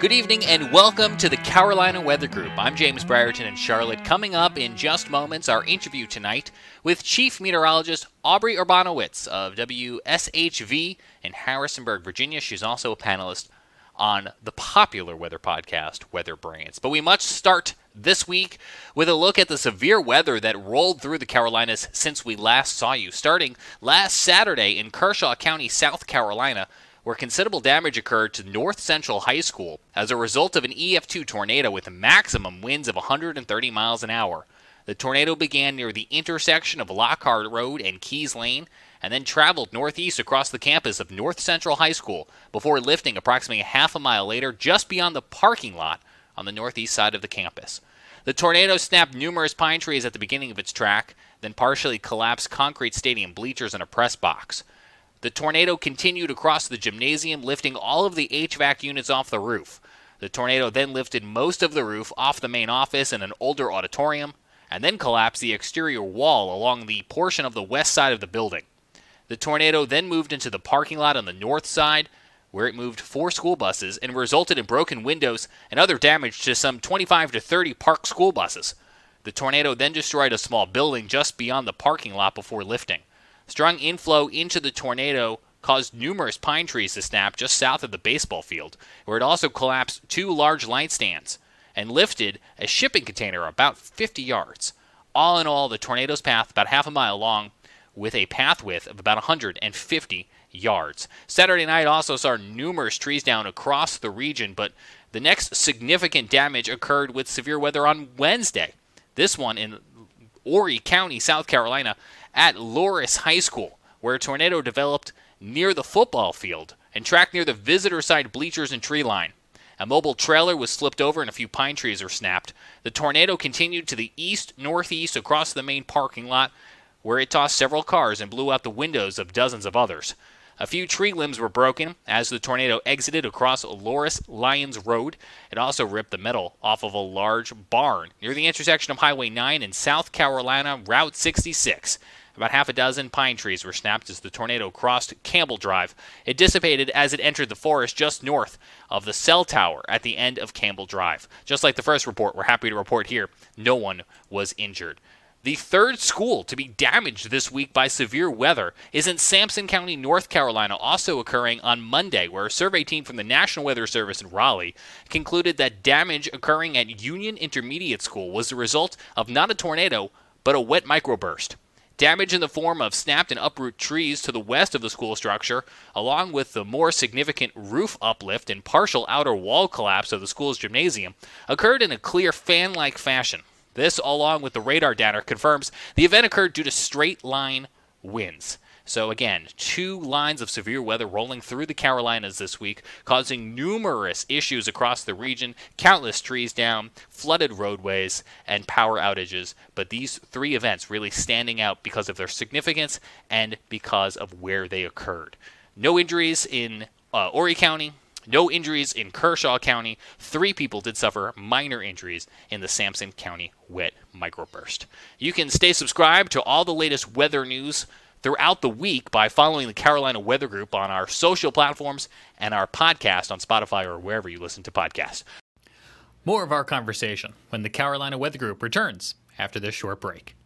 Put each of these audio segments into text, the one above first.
Good evening and welcome to the Carolina Weather Group. I'm James Brierton in Charlotte. Coming up in just moments, our interview tonight with Chief Meteorologist Aubrey Urbanowicz of WHSV in Harrisonburg, Virginia. She's also a panelist on the popular weather podcast, Weather Brains. But we must start this week with a look at the severe weather that rolled through the Carolinas since we last saw you, starting last Saturday in Kershaw County, South Carolina where considerable damage occurred to North Central High School as a result of an EF2 tornado with maximum winds of 130 miles an hour. The tornado began near the intersection of Lockhart Road and Keys Lane and then traveled northeast across the campus of North Central High School before lifting approximately a half a mile later just beyond the parking lot on the northeast side of the campus. The tornado snapped numerous pine trees at the beginning of its track, then partially collapsed concrete stadium bleachers and a press box. The tornado continued across the gymnasium, lifting all of the HVAC units off the roof. The tornado then lifted most of the roof off the main office and an older auditorium, and then collapsed the exterior wall along the portion of the west side of the building. The tornado then moved into the parking lot on the north side, where it moved four school buses and resulted in broken windows and other damage to some 25 to 30 parked school buses. The tornado then destroyed a small building just beyond the parking lot before lifting. Strong inflow into the tornado caused numerous pine trees to snap just south of the baseball field, where it also collapsed two large light stands and lifted a shipping container about 50 yards. All in all, the tornado's path about half a mile long with a path width of about 150 yards. Saturday night also saw numerous trees down across the region, but the next significant damage occurred with severe weather on Wednesday. This one in Horry County, South Carolina, at Loris High School, where a tornado developed near the football field and tracked near the visitor side bleachers and tree line. A mobile trailer was slipped over and a few pine trees were snapped. The tornado continued to the east northeast across the main parking lot, where it tossed several cars and blew out the windows of dozens of others. A few tree limbs were broken as the tornado exited across Loris Lyons Road. It also ripped the metal off of a large barn near the intersection of Highway 9 and South Carolina Route 66. About half a dozen pine trees were snapped as the tornado crossed Campbell Drive. It dissipated as it entered the forest just north of the cell tower at the end of Campbell Drive. Just like the first report, we're happy to report here no one was injured. The third school to be damaged this week by severe weather is in Sampson County, North Carolina, also occurring on Monday, where a survey team from the National Weather Service in Raleigh concluded that damage occurring at Union Intermediate School was the result of not a tornado, but a wet microburst. Damage in the form of snapped and uproot trees to the west of the school structure, along with the more significant roof uplift and partial outer wall collapse of the school's gymnasium, occurred in a clear fan like fashion. This, along with the radar data, confirms the event occurred due to straight line winds. So, again, two lines of severe weather rolling through the Carolinas this week, causing numerous issues across the region, countless trees down, flooded roadways, and power outages. But these three events really standing out because of their significance and because of where they occurred. No injuries in uh, Horry County, no injuries in Kershaw County. Three people did suffer minor injuries in the Sampson County wet microburst. You can stay subscribed to all the latest weather news throughout the week by following the Carolina Weather Group on our social platforms and our podcast on Spotify or wherever you listen to podcasts. More of our conversation when the Carolina Weather Group returns after this short break.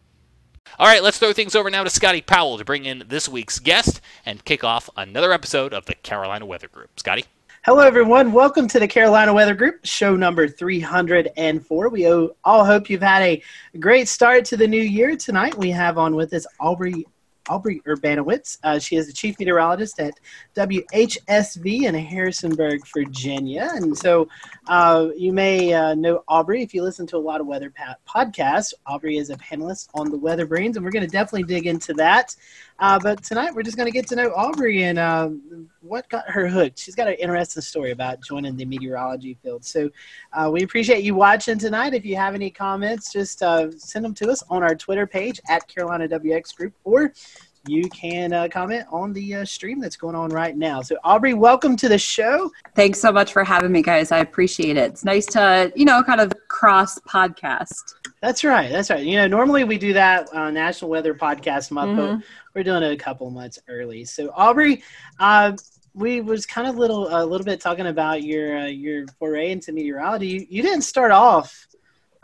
All right, let's throw things over now to Scotty Powell to bring in this week's guest and kick off another episode of the Carolina Weather Group. Scotty? Hello, everyone. Welcome to the Carolina Weather Group, show number 304. We all hope you've had a great start to the new year. Tonight, we have on with us Aubrey Aubrey Urbanowicz. Uh, she is the chief meteorologist at WHSV in Harrisonburg, Virginia. And so uh, you may uh, know Aubrey if you listen to a lot of weather podcasts. Aubrey is a panelist on the Weather Brains, and we're going to definitely dig into that. Uh, but tonight we're just going to get to know Aubrey and uh, what got her hooked. She's got an interesting story about joining the meteorology field. So uh, we appreciate you watching tonight. If you have any comments, just uh, send them to us on our Twitter page at Carolina WX Group, or you can uh, comment on the uh, stream that's going on right now. So, Aubrey, welcome to the show. Thanks so much for having me, guys. I appreciate it. It's nice to, you know, kind of cross podcast. That's right. That's right. You know, normally we do that uh, National Weather Podcast month, mm-hmm. but we're doing it a couple months early. So, Aubrey, uh, we was kind of little a little bit talking about your uh, your foray into meteorology. You, you didn't start off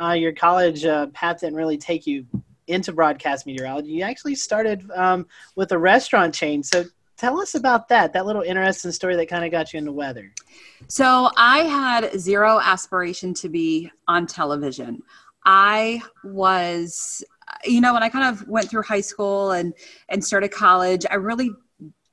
uh, your college uh, path didn't really take you into broadcast meteorology. You actually started um, with a restaurant chain. So tell us about that. That little interesting story that kind of got you into weather. So I had zero aspiration to be on television. I was you know when i kind of went through high school and and started college i really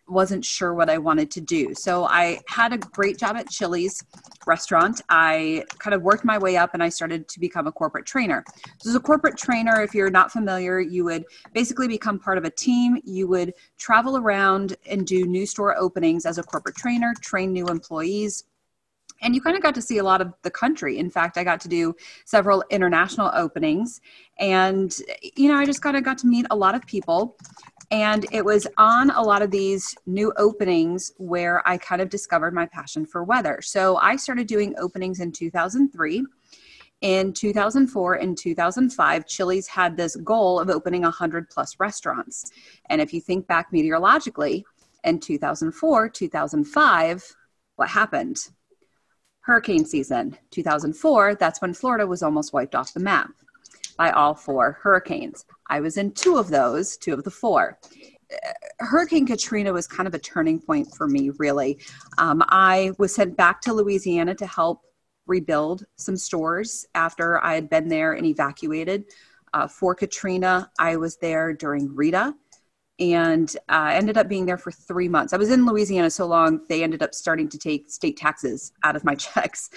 wasn't sure what I wanted to do. So I had a great job at Chili's restaurant. I kind of worked my way up and I started to become a corporate trainer. So as a corporate trainer, if you're not familiar, you would basically become part of a team. You would travel around and do new store openings as a corporate trainer, train new employees. And you kind of got to see a lot of the country. In fact, I got to do several international openings. And, you know, I just kind of got to meet a lot of people. And it was on a lot of these new openings where I kind of discovered my passion for weather. So I started doing openings in 2003. In 2004 and 2005, Chili's had this goal of opening 100 plus restaurants. And if you think back meteorologically, in 2004, 2005, what happened? Hurricane season. 2004, that's when Florida was almost wiped off the map by all four hurricanes. I was in two of those, two of the four. Hurricane Katrina was kind of a turning point for me, really. Um, I was sent back to Louisiana to help rebuild some stores after I had been there and evacuated. Uh, for Katrina, I was there during Rita and uh, ended up being there for three months. I was in Louisiana so long, they ended up starting to take state taxes out of my checks.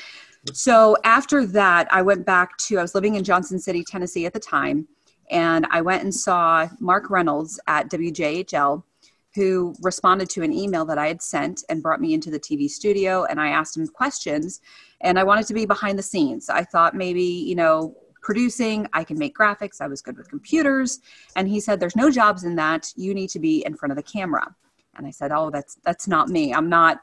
So after that, I went back to, I was living in Johnson City, Tennessee at the time, and I went and saw Mark Reynolds at WJHL, who responded to an email that I had sent and brought me into the TV studio. And I asked him questions, and I wanted to be behind the scenes. I thought maybe, you know, producing, I can make graphics, I was good with computers. And he said, There's no jobs in that. You need to be in front of the camera. And I said, Oh, that's that's not me. I'm not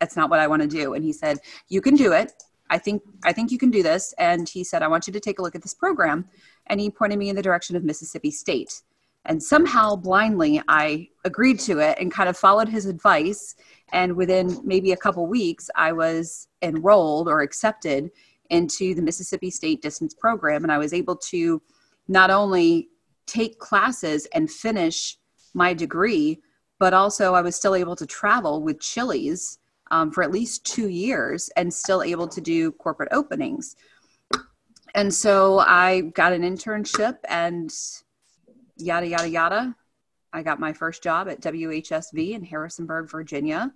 that's not what I want to do. And he said, You can do it. I think I think you can do this. And he said, I want you to take a look at this program. And he pointed me in the direction of Mississippi State. And somehow blindly I agreed to it and kind of followed his advice. And within maybe a couple weeks, I was enrolled or accepted into the Mississippi State distance program. And I was able to not only take classes and finish my degree, but also I was still able to travel with Chili's um, for at least two years and still able to do corporate openings. And so I got an internship and yada, yada, yada. I got my first job at WHSV in Harrisonburg, Virginia,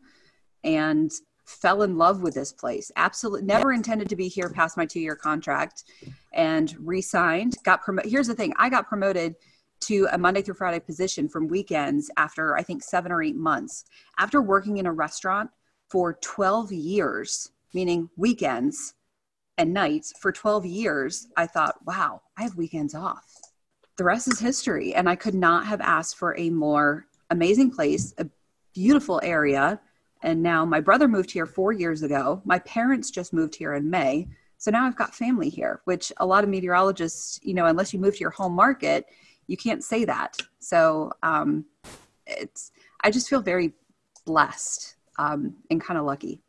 and fell in love with this place. Absolutely never intended to be here past my two year contract and re signed. Got promoted. Here's the thing I got promoted to a Monday through Friday position from weekends after I think seven or eight months. After working in a restaurant for 12 years, meaning weekends and nights for 12 years, I thought, wow, I have weekends off. The rest is history. And I could not have asked for a more amazing place, a beautiful area. And now my brother moved here four years ago. My parents just moved here in May. So now I've got family here, which a lot of meteorologists, you know, unless you move to your home market, you can't say that. So um, it's, I just feel very blessed um, and kind of lucky.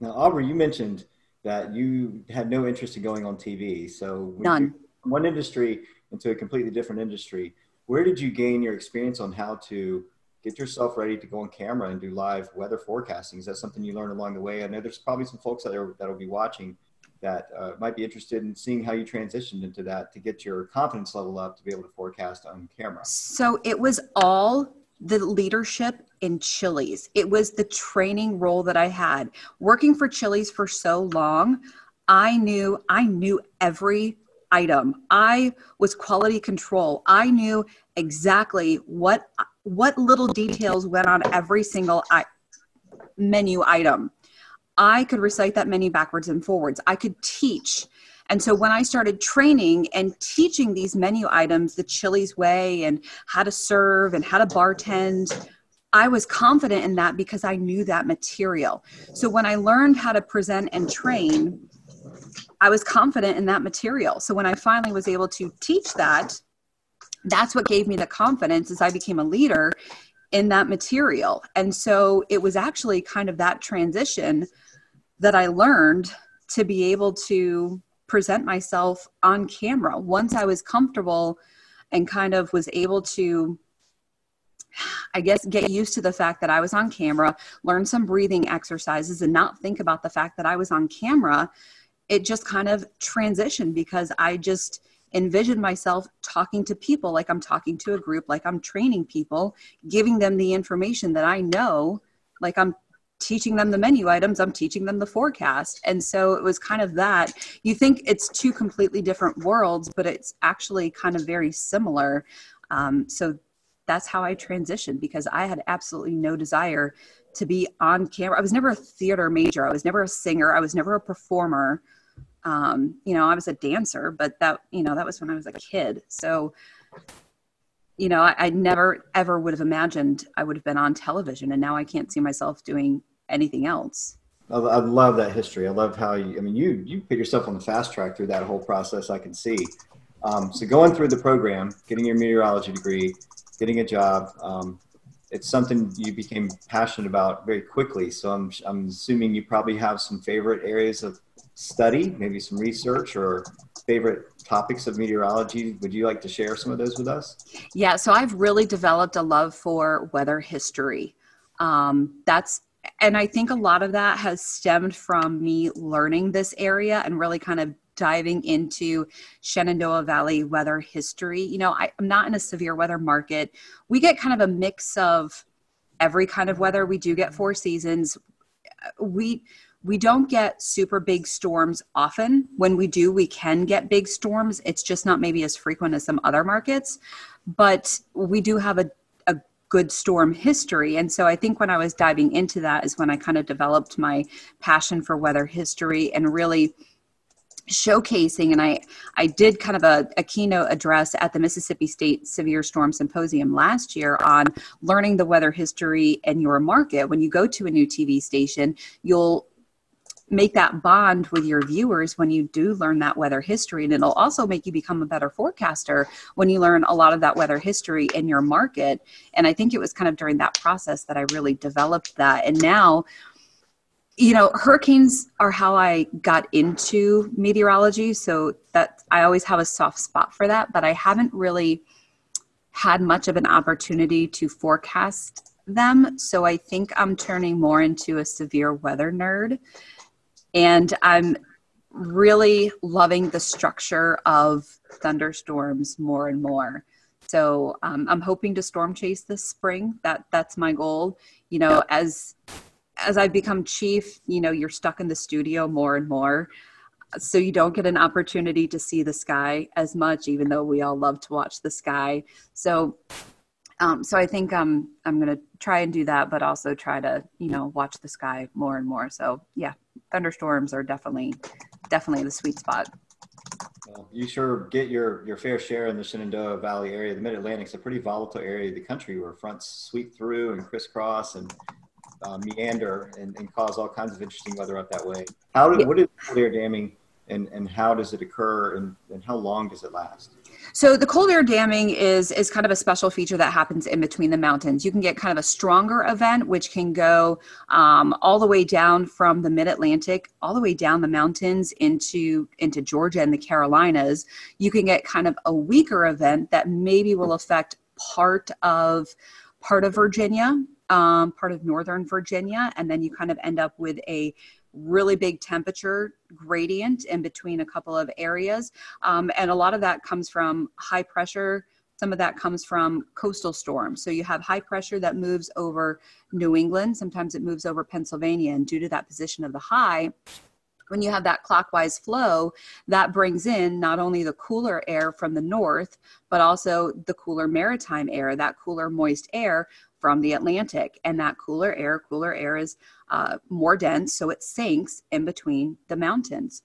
Now, Aubrey, you mentioned that you had no interest in going on TV. So none. one industry into a completely different industry. Where did you gain your experience on how to get yourself ready to go on camera and do live weather forecasting? Is that something you learned along the way? I know there's probably some folks that are that'll be watching that uh, might be interested in seeing how you transitioned into that to get your confidence level up to be able to forecast on camera. So it was all the leadership in Chili's. It was the training role that I had. Working for Chili's for so long, I knew I knew every item. I was quality control. I knew exactly what what little details went on every single I- menu item. I could recite that menu backwards and forwards. I could teach. And so when I started training and teaching these menu items the Chili's way and how to serve and how to bartend, I was confident in that because I knew that material. So when I learned how to present and train, I was confident in that material. So when I finally was able to teach that, that's what gave me the confidence as I became a leader in that material. And so it was actually kind of that transition that I learned to be able to present myself on camera once I was comfortable and kind of was able to I guess get used to the fact that I was on camera, learn some breathing exercises and not think about the fact that I was on camera. It just kind of transitioned because I just envisioned myself talking to people like I'm talking to a group, like I'm training people, giving them the information that I know, like I'm teaching them the menu items, I'm teaching them the forecast. And so it was kind of that. You think it's two completely different worlds, but it's actually kind of very similar. Um, so that's how I transitioned because I had absolutely no desire to be on camera. I was never a theater major. I was never a singer. I was never a performer. Um, you know, I was a dancer, but that, you know, that was when I was a kid. So, you know, I, I never ever would have imagined I would have been on television. And now I can't see myself doing anything else. I, I love that history. I love how you, I mean, you, you put yourself on the fast track through that whole process. I can see. Um, so going through the program, getting your meteorology degree, getting a job. Um, it's something you became passionate about very quickly. So I'm, I'm assuming you probably have some favorite areas of study, maybe some research or favorite topics of meteorology. Would you like to share some of those with us? Yeah, so I've really developed a love for weather history. Um, that's and I think a lot of that has stemmed from me learning this area and really kind of diving into Shenandoah Valley weather history. You know, I, am not in a severe weather market. We get kind of a mix of every kind of weather. We do get four seasons. We we don't get super big storms often. When we do, we can get big storms. It's just not maybe as frequent as some other markets, but we do have a a good storm history. And so I think when I was diving into that is when I kind of developed my passion for weather history and really showcasing and i i did kind of a, a, keynote address at the mississippi state severe storm symposium last year on learning the weather history in your market when you go to a new tv station you'll make that bond with your viewers when you do learn that weather history. And it'll also make you become a better forecaster when you learn a lot of that weather history in your market. And i think it was kind of during that process that i really developed that. And now you know hurricanes are how i got into meteorology. So that i always have a soft spot for that but i haven't really had much of an opportunity to forecast them. So i think i'm turning more into a severe weather nerd and i'm really loving the structure of thunderstorms more and more so um, i'm hoping to storm chase this spring that that's my goal you know as as I've become chief, you know, you're stuck in the studio more and more. So you don't get an opportunity to see the sky as much, even though we all love to watch the sky. So, um, so I think I'm I'm gonna try and do that, but also try to you know watch the sky more and more. So yeah, thunderstorms are definitely definitely the sweet spot. Well, you sure get your your fair share in the Shenandoah Valley area. The Mid Atlantic's a pretty volatile area of the country where fronts sweep through and crisscross and uh, meander and, and, cause all kinds of interesting weather up that way. How do, what is cold air damming and, and how does it occur and, and how long does it last? So the cold air damming is is kind of a special feature that happens in between the mountains. You can get kind of a stronger event, which can go um, all the way down from the Mid Atlantic, all the way down the mountains into into Georgia and the Carolinas. You can get kind of a weaker event that maybe will affect part of part of Virginia um, part of northern Virginia, and then you kind of end up with a really big temperature gradient in between a couple of areas. Um, and a lot of that comes from high pressure. Some of that comes from coastal storms. So you have high pressure that moves over New England. Sometimes it moves over Pennsylvania. And due to that position of the high, when you have that clockwise flow, that brings in not only the cooler air from the north, but also the cooler maritime air, that cooler moist air, from the Atlantic. And that cooler air, cooler air is uh, more dense, so it sinks in between the mountains.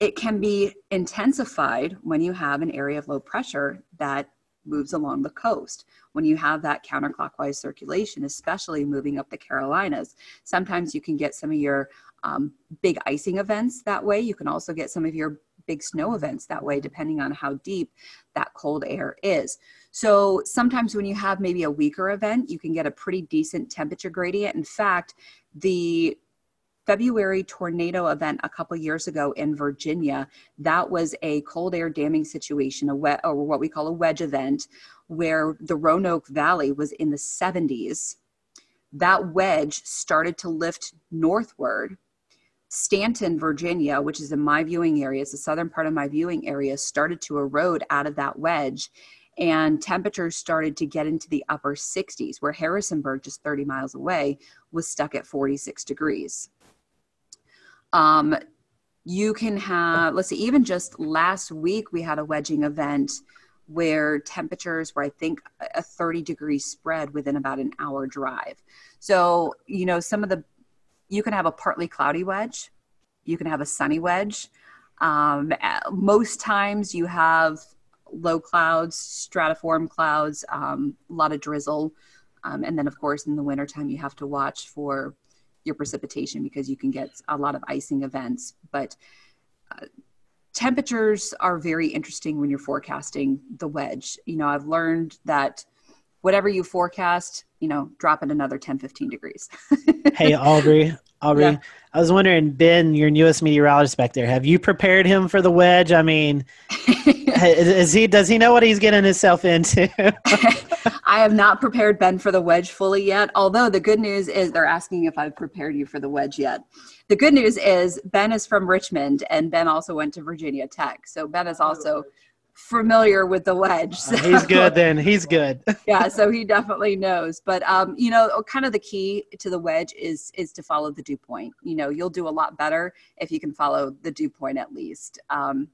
It can be intensified when you have an area of low pressure that moves along the coast. When you have that counterclockwise circulation, especially moving up the Carolinas, sometimes you can get some of your um, big icing events that way. You can also get some of your big snow events that way, depending on how deep that cold air is. So sometimes when you have maybe a weaker event, you can get a pretty decent temperature gradient. In fact, the February tornado event a couple years ago in Virginia, that was a cold air damming situation, a wet, or what we call a wedge event, where the Roanoke Valley was in the 70s. That wedge started to lift northward. Staunton, Virginia, which is in my viewing area, it's the southern part of my viewing area, started to erode out of that wedge. And temperatures started to get into the upper 60s, where Harrisonburg, just 30 miles away, was stuck at 46 degrees. Um, you can have, let's see, even just last week, we had a wedging event where temperatures were, I think, a 30 degree spread within about an hour drive. So, you know, some of the, you can have a partly cloudy wedge, you can have a sunny wedge. Um, most times you have low clouds, stratiform clouds, um, a lot of drizzle. Um, and then, of course, in the wintertime, you have to watch for your precipitation because you can get a lot of icing events. But uh, temperatures are very interesting when you're forecasting the wedge. You know, I've learned that whatever you forecast, you know, drop it another 10, 15 degrees. hey, Aubrey, Aubrey, yeah. I was wondering, Ben, your newest meteorologist back there, have you prepared him for the wedge? I mean, is he does he know what he's getting himself into? I have not prepared Ben for the wedge fully yet. Although the good news is they're asking if I've prepared you for the wedge yet. The good news is Ben is from Richmond, and Ben also went to Virginia Tech, so Ben is oh, also familiar with the wedge. So. Uh, he's good then. He's good. yeah, so he definitely knows. But um, you know, kind of the key to the wedge is is to follow the dew point. You know, you'll do a lot better if you can follow the dew point at least. Um,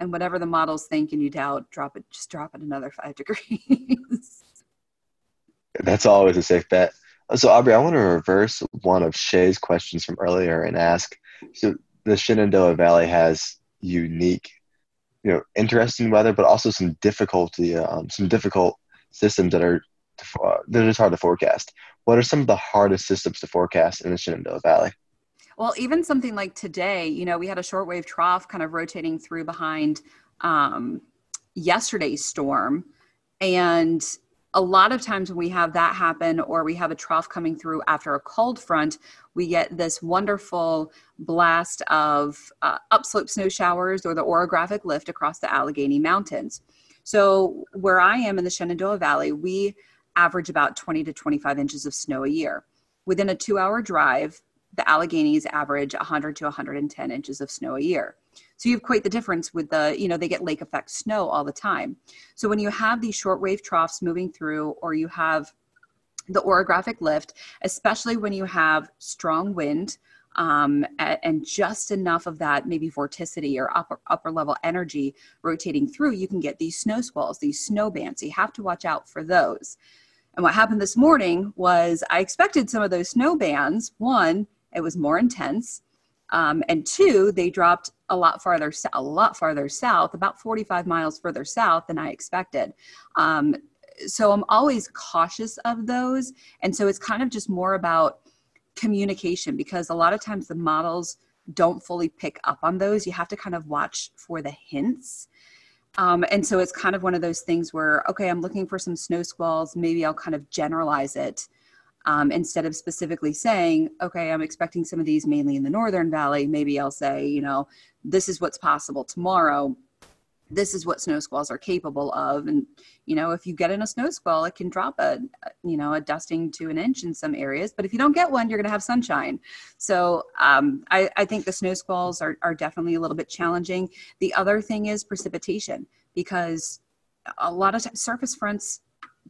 and whatever the models think and you doubt, drop it. Just drop it another five degrees. That's always a safe bet. So Aubrey, I want to reverse one of Shay's questions from earlier and ask. So the Shenandoah Valley has unique you know interesting weather, but also some difficulty, um, some difficult systems that are uh, that are hard to forecast. What are some of the hardest systems to forecast in the Shenandoah Valley? Well, even something like today, you know, we had a shortwave trough kind of rotating through behind um, yesterday's storm, and a lot of times when we have that happen or we have a trough coming through after a cold front we get this wonderful blast of uh, upslope snow showers or the orographic lift across the allegheny mountains. So where i am in the shenandoah valley we average about 20 to 25 inches of snow a year. Within a two hour drive the alleghenies average 100 to 110 inches of snow a year so you have quite the difference with the, you know, they get lake effect snow all the time. So when you have these shortwave troughs moving through, or you have the orographic lift, especially when you have strong wind, um, and just enough of that maybe vorticity or upper, upper level energy rotating through, you can get these snow squalls, these snow bands. So you have to watch out for those. And what happened this morning was I expected some of those snow bands. One, it was more intense. Um, and two, they dropped a lot farther, a lot farther south, about 45 miles further south than I expected. Um, so I'm always cautious of those. And so it's kind of just more about communication because a lot of times the models don't fully pick up on those. You have to kind of watch for the hints. Um, and so it's kind of one of those things where, okay, I'm looking for some snow squalls. Maybe I'll kind of generalize it um, instead of specifically saying, okay, I'm expecting some of these mainly in the Northern Valley, maybe I'll say, you know, this is what's possible tomorrow. This is what snow squalls are capable of. And, you know, if you get in a snow squall, it can drop a, you know, a dusting to an inch in some areas. But if you don't get one, you're going to have sunshine. So um, I, I think the snow squalls are, are definitely a little bit challenging. The other thing is precipitation because a lot of surface fronts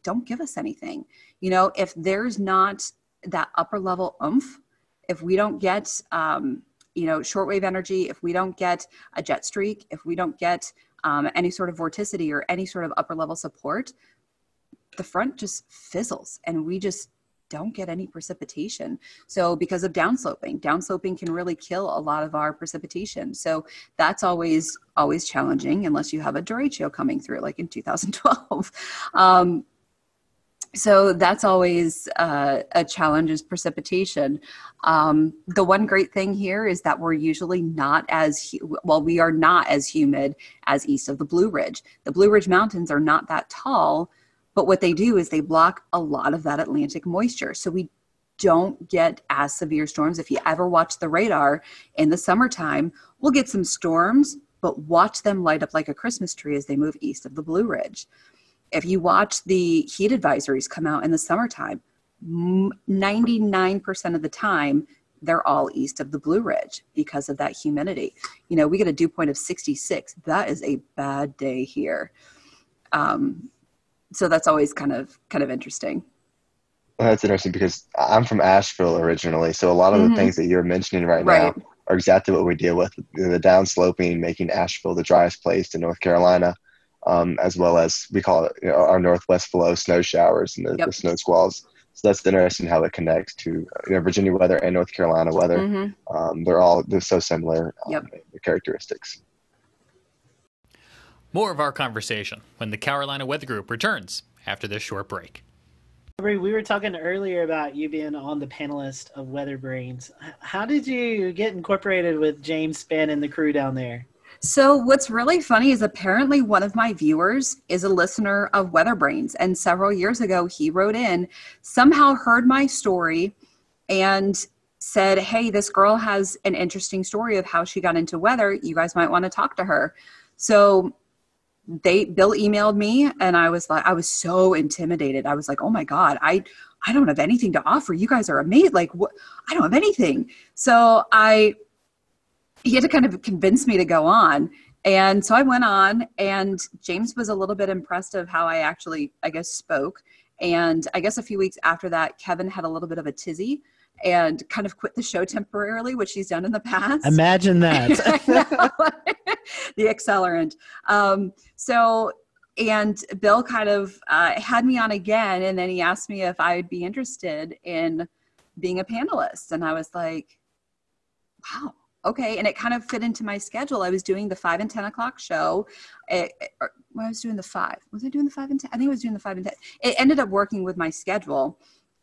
don't give us anything. You know, if there's not that upper level oomph, if we don't get, um, you know, shortwave energy, if we don't get a jet streak, if we don't get um, any sort of vorticity or any sort of upper level support, the front just fizzles and we just don't get any precipitation. So because of downsloping, downsloping can really kill a lot of our precipitation. So that's always always challenging unless you have a derecho coming through, like in 2012. Um, so that's always uh, a challenge is precipitation. Um, the one great thing here is that we're usually not as hu- well we are not as humid as east of the blue ridge. The blue ridge mountains are not that tall but what they do is they block a lot of that atlantic moisture. So we don't get as severe storms. If you ever watch the radar in the summertime we'll get some storms but watch them light up like a christmas tree as they move east of the blue ridge if you watch the heat advisories come out in the summertime, 99% of the time, they're all east of the Blue Ridge because of that humidity. You know, we get a dew point of 66. That is a bad day here. Um, so that's always kind of kind of interesting. Well, that's interesting because I'm from Asheville originally, so a lot of mm-hmm. the things that you're mentioning right, right, now are exactly what we deal with. The downsloping making Asheville the driest place in North Carolina um, as well as we call it you know, our northwest flow snow showers and the, yep. the, snow squalls. So that's interesting how it connects to you know, Virginia weather and North Carolina weather. Mm-hmm. Um, they're all they're so similar um, yep. characteristics. More of our conversation when the Carolina Weather Group returns after this short break. We were talking earlier about you being on the panelist of Weather Brains. How did you get incorporated with James Spann and the crew down there? So, what's really funny is apparently one of my viewers is a listener of Weather Brains. And several years ago, he wrote in, somehow heard my story, and said, Hey, this girl has an interesting story of how she got into weather. You guys might want to talk to her. So, they Bill emailed me and I was like I was so intimidated. I was like, "Oh my god, I I don't have anything to offer. You guys are amazing. Like what I don't have anything." So I he had to kind of convince me to go on. And so I went on, and James was a little bit impressed of how I actually, I guess, spoke. And I guess a few weeks after that, Kevin had a little bit of a tizzy and kind of quit the show temporarily, which he's done in the past. Imagine that. the accelerant. Um, so, and Bill kind of uh, had me on again, and then he asked me if I'd be interested in being a panelist. And I was like, wow okay and it kind of fit into my schedule. I was doing the 5 and 10 o'clock show. It, it, i was doing the 5 was i doing the 5 and 10 i think i was doing the 5 and 10 it ended up working with my schedule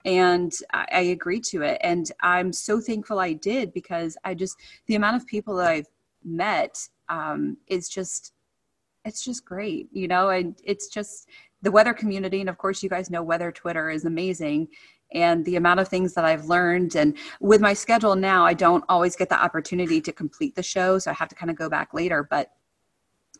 and I, I agreed to it. And i'm so thankful i did because i just the amount of people that i've met um, is just it's just great you know? And it's just the weather community and of course you guys know weather twitter is amazing and the amount of things that I've learned. And with my schedule now, I don't always get the opportunity to complete the show, so I have to kind of go back later. But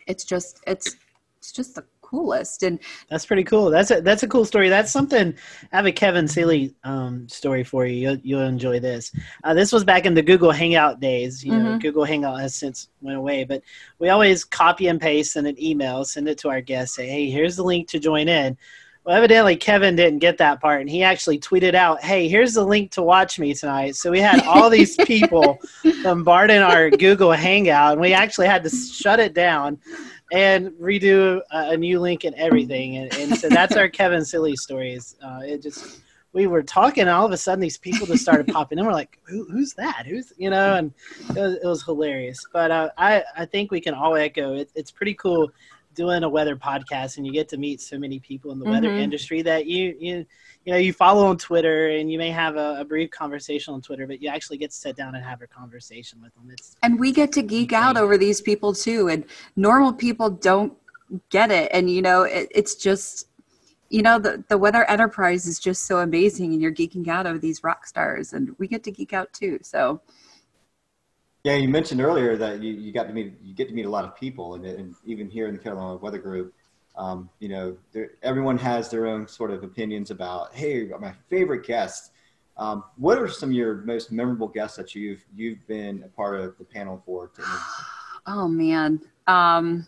it's just it's it's just the coolest and that's pretty cool that's a that's a cool story that's something i have a kevin selle um, story for you you'll, you'll enjoy this uh, this was back in the google hangout days you mm-hmm. know google hangout has since went away but we always copy and paste in an email send it to our guests say hey here's the link to join in well, evidently Kevin didn't get that part, and he actually tweeted out, "Hey, here's the link to watch me tonight." So we had all these people bombarding our Google Hangout, and we actually had to shut it down and redo a, a new link and everything. And, and, so that's our Kevin Selle stories. Uh, it just we were talking, and all of a sudden these people just started popping in. We're like, Who, "Who's that? Who's you know?" And it was, it was hilarious. But uh, I I think we can all echo it, it's pretty cool doing a weather podcast and you get to meet so many people in the mm-hmm. weather industry that you you you know you follow on Twitter and you may have a, a, brief conversation on Twitter, but you actually get to sit down and have a conversation with them. It's and we get to geek insane. out over these people too, and normal people don't get it. And you know, it, it's just you know the the weather enterprise is just so amazing, and you're geeking out over these rock stars, and we get to geek out too. So yeah, you mentioned earlier that you, you got to meet you get to meet a lot of people, and, and even here in the Carolina Weather Group, um, you know, everyone has their own sort of opinions about. Hey, my favorite guest. Um, what are some of your most memorable guests that you've you've been a part of the panel for? oh man, um,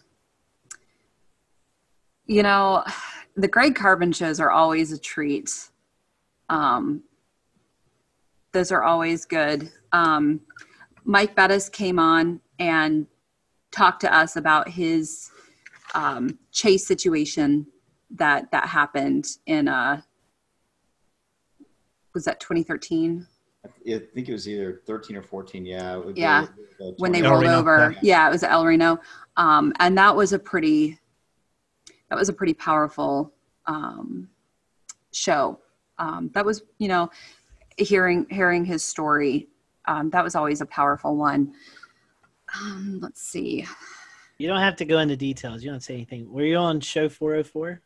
you know, the Greg Carbin shows are always a treat. Um, those are always good. Um, Mike Bettes came on and talked to us about his um, chase situation that that happened in uh was that 2013 I think it was either 13 or 14 yeah yeah the, the when they rolled Reno. over yeah. yeah. it was El Reno um, and that was a pretty that was a pretty powerful um, show. Um, that was, you know, hearing hearing his story. Um, that was always a powerful one. Um, let's see. You don't have to go into details. You don't say anything. Were you on show 404?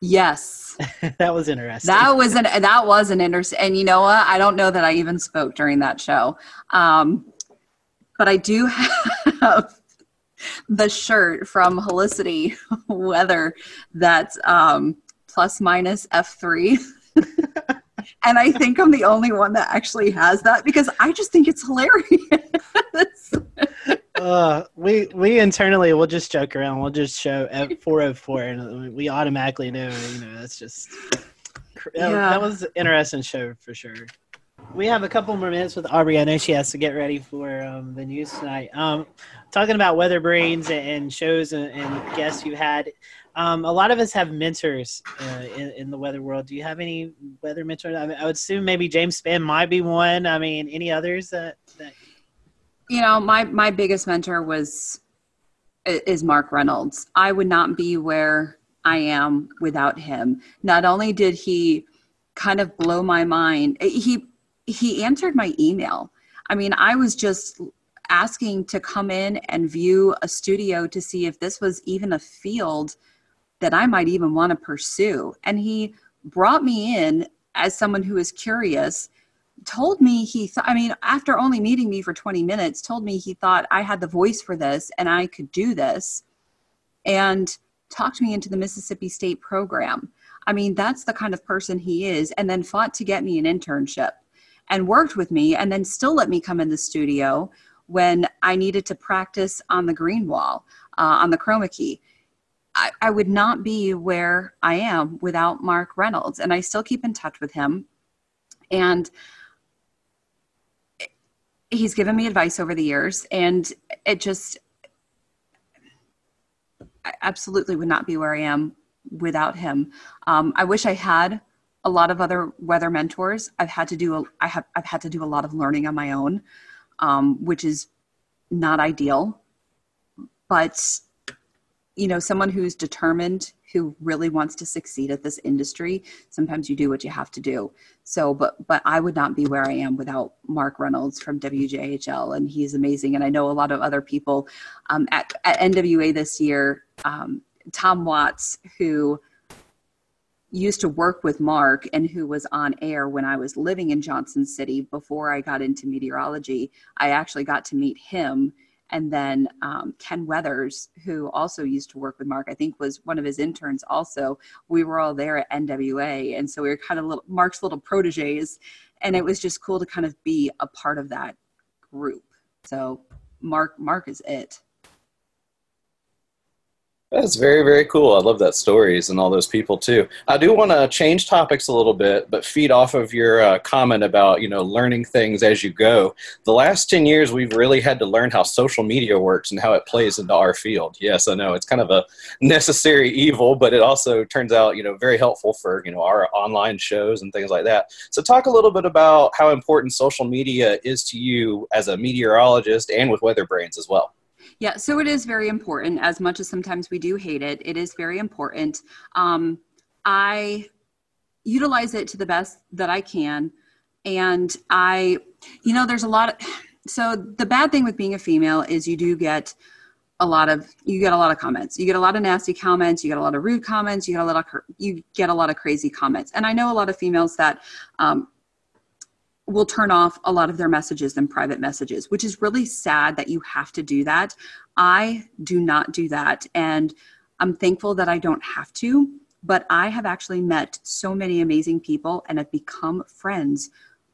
Yes, that was interesting. that was an that was an interesting. And you know what? I don't know that I even spoke during that show, um, but I do have the shirt from Helicity Weather that's um, plus minus F three. And I think I'm the only one that actually has that because I just think it's hilarious. uh, we we internally we'll just joke around. We'll just show at 404, and we automatically know. You know, that's just yeah. that was an interesting show for sure. We have a couple more minutes with Aubrey. I know she has to get ready for um, the news tonight. Um, talking about weather brains and shows and, guests you had. Um, a lot of us have mentors uh, in, in, the weather world. Do you have any weather mentors? I, mean, I would assume maybe James Spann might be one. I mean, any others that, that you know, my my biggest mentor was is Mark Reynolds. I would not be where I am without him. Not only did he kind of blow my mind, he he answered my email. I mean, I was just asking to come in and view a studio to see if this was even a field that I might even want to pursue. And he brought me in as someone who is curious told me he thought i mean after only meeting me for 20 minutes told me he thought i had the voice for this and i could do this and talked me into the mississippi state program i mean that's the kind of person he is and then fought to get me an internship and worked with me and then still let me come in the studio when i needed to practice on the green wall uh, on the chroma key I, I would not be where i am without mark reynolds and i still keep in touch with him and he's given me advice over the years and it just I absolutely would not be where I am without him. Um, I wish I had a lot of other weather mentors. I've had to do a, I have I've had to do a lot of learning on my own, um, which is not ideal. But you know, someone who's determined who really wants to succeed at this industry sometimes you do what you have to do so but but i would not be where i am without mark reynolds from wjhl and he's amazing and i know a lot of other people um, at, at nwa this year um, tom watts who used to work with Mark and who was on air when I was living in Johnson City before I got into meteorology. I actually got to meet him and then um, Ken Weathers, who also used to work with Mark, I think was one of his interns. Also, we were all there at NWA, and so we were kind of little, Mark's little proteges, and it was just cool to kind of be a part of that group. So Mark, Mark is it. That's very, very cool. I love that stories and all those people too. I do want to change topics a little bit, but feed off of your uh, comment about you know learning things as you go. The last ten years, we've really had to learn how social media works and how it plays into our field. Yes, I know it's kind of a necessary evil, but it also turns out you know very helpful for you know our online shows and things like that. So, talk a little bit about how important social media is to you as a meteorologist and with Weather Brains as well. Yeah, so it is very important. As much as sometimes we do hate it, it is very important. Um, I utilize it to the best that I can, and I, you know, there's a lot of. So the bad thing with being a female is you do get a lot of you get a lot of comments you get a lot of nasty comments you get a lot of rude comments you get a lot of you get a lot of crazy comments and i know a lot of females that um, will turn off a lot of their messages and private messages, which is really sad that you have to do that. I do not do that. And I'm thankful that I don't have to, but I have actually met so many amazing people and have become friends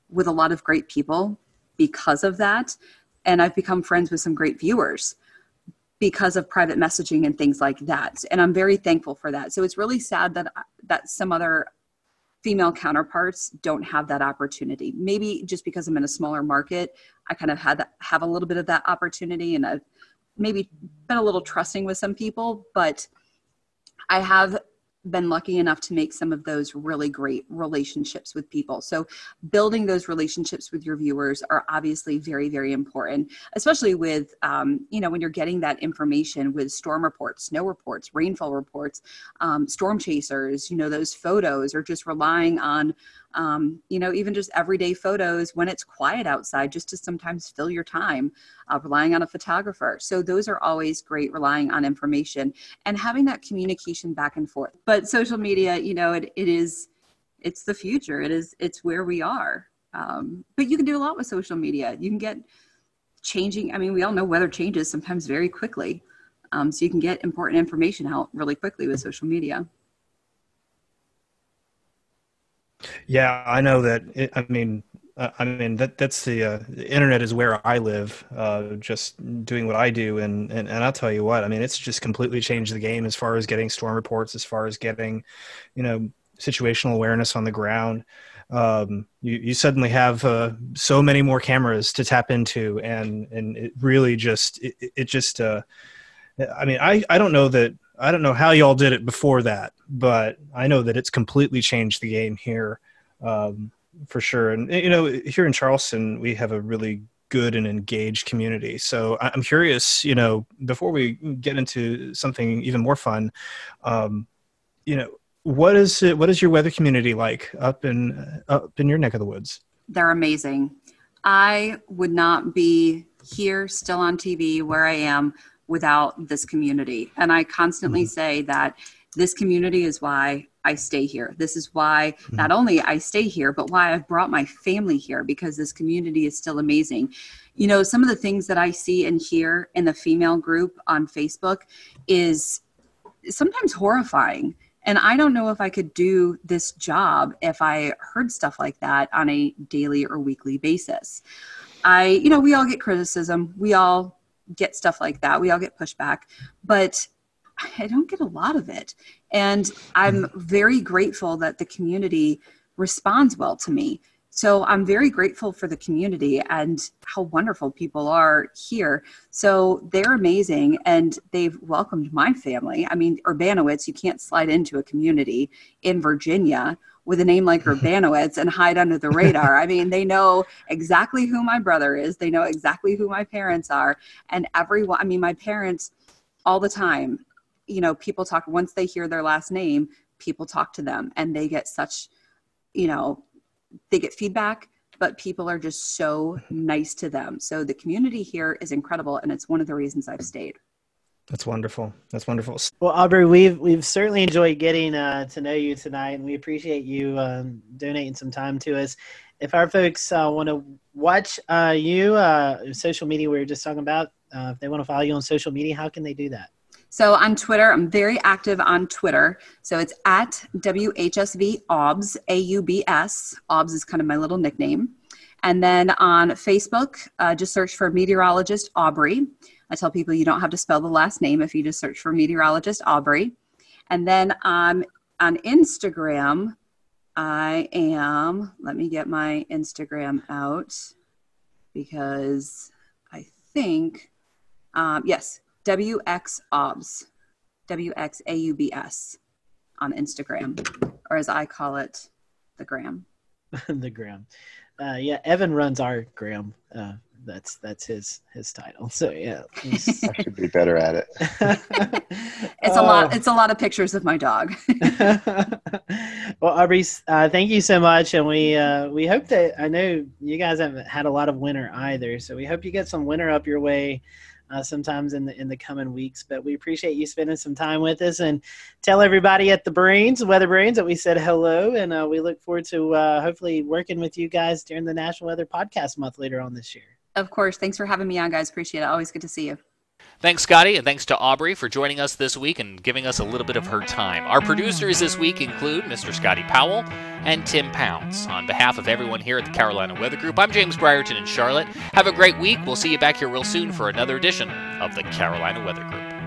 with a lot of great people because of that. And I've become friends with some great viewers because of private messaging and things like that. And I'm very thankful for that. So it's really sad that that some other female counterparts don't have that opportunity. Maybe just because I'm in a smaller market, I kind of had that, have a little bit of that opportunity, and I've maybe been a little trusting with some people. But I have been lucky enough to make some of those really great relationships with people. So, building those relationships with your viewers are obviously very, very important, especially with, um, you know, when you're getting that information with storm reports, snow reports, rainfall reports, um, storm chasers, you know, those photos, or just relying on um, you know, even just everyday photos when it's quiet outside, just to sometimes fill your time, uh, relying on a photographer. So those are always great, relying on information and having that communication back and forth. But social media, you know, it, it is, it's the future. It is, it's where we are. Um, but you can do a lot with social media. You can get changing. I mean, we all know weather changes sometimes very quickly. Um, so you can get important information out really quickly with social media. Yeah, I know that. It, I mean, uh, I mean that that's the, uh, the, internet is where I live, uh, just doing what I do, and, and and I'll tell you what. I mean, it's just completely changed the game as far as getting storm reports, as far as getting, you know, situational awareness on the ground. Um, you, you suddenly have uh, so many more cameras to tap into, and and it really just it, it just. Uh, I mean, I I don't know that I don't know how y'all did it before that, but I know that it's completely changed the game here, um, for sure. And you know, here in Charleston, we have a really good and engaged community. So I'm curious, you know, before we get into something even more fun, um, you know, what is it? What is your weather community like up in up in your neck of the woods? They're amazing. I would not be here still on TV where I am without this community. And I constantly mm-hmm. say that this community is why I stay here. This is why mm-hmm. not only I stay here, but why I've brought my family here because this community is still amazing. You know, some of the things that I see and hear in the female group on Facebook is sometimes horrifying. And I don't know if I could do this job if I heard stuff like that on a daily or weekly basis. I, you know, we all get criticism. We all get stuff like that. We all get pushback, but I don't get a lot of it. And I'm mm-hmm. very grateful that the community responds well to me. So I'm very grateful for the community and how wonderful people are here. So they're amazing and they've welcomed my family. I mean, Urbanowicz, you can't slide into a community in Virginia with a name like Urbanowicz and hide under the radar. I mean, they know exactly who my brother is, they know exactly who my parents are, and everyone, I mean, my parents all the time, you know, people talk, once they hear their last name, people talk to them and they get such, you know, they get feedback but people are just so nice to them. So the community here is incredible, and it's one of the reasons I've stayed. That's wonderful. That's wonderful. Well, Aubrey, we've we've certainly enjoyed getting uh, to know you tonight, and we appreciate you um, donating some time to us. If our folks uh, want to watch uh, you, uh, social media we were just talking about, uh, if they want to follow you on social media, how can they do that? So on Twitter, I'm very active on Twitter. So it's at WHSV Aubs, A-U-B-S. Aubs is kind of my little nickname. And then on Facebook, uh, just search for meteorologist Aubrey. I tell people you don't have to spell the last name if you just search for meteorologist Aubrey. And then um, on Instagram, I am, let me get my Instagram out because I think, um, yes, WXAUBS, WXAUBS on Instagram, or as I call it, the gram. the gram. Uh, yeah, Evan runs our gram uh, that's that's his his title. So yeah, I should be better at it. it's a lot. It's a lot of pictures of my dog. well, Aubrey, uh, thank you so much, and we uh, we hope that I know you guys haven't had a lot of winter either, so we hope you get some winter up your way uh, sometimes in the in the coming weeks. But we appreciate you spending some time with us and tell everybody at the Brains, Weather Brains, that we said hello, and uh, we look forward to uh, hopefully working with you guys during the National Weather Podcast Month later on this year. Of course. Thanks for having me on, guys. Appreciate it. Always good to see you. Thanks, Scotty, and thanks to Aubrey for joining us this week and giving us a little bit of her time. Our producers this week include Mr. Scotty Powell and Tim Pounds. On behalf of everyone here at the Carolina Weather Group, I'm James Brierton in Charlotte. Have a great week. We'll see you back here real soon for another edition of the Carolina Weather Group.